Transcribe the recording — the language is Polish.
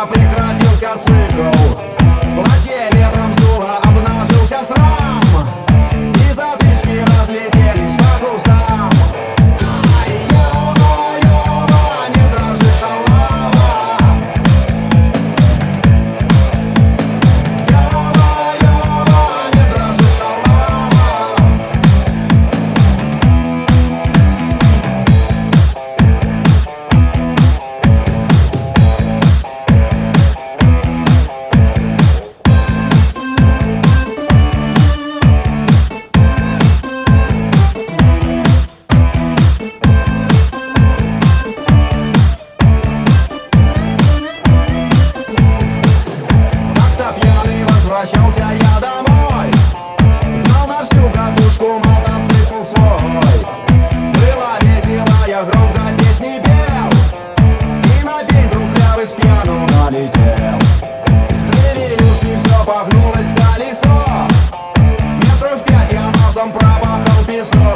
Kapryk radio z es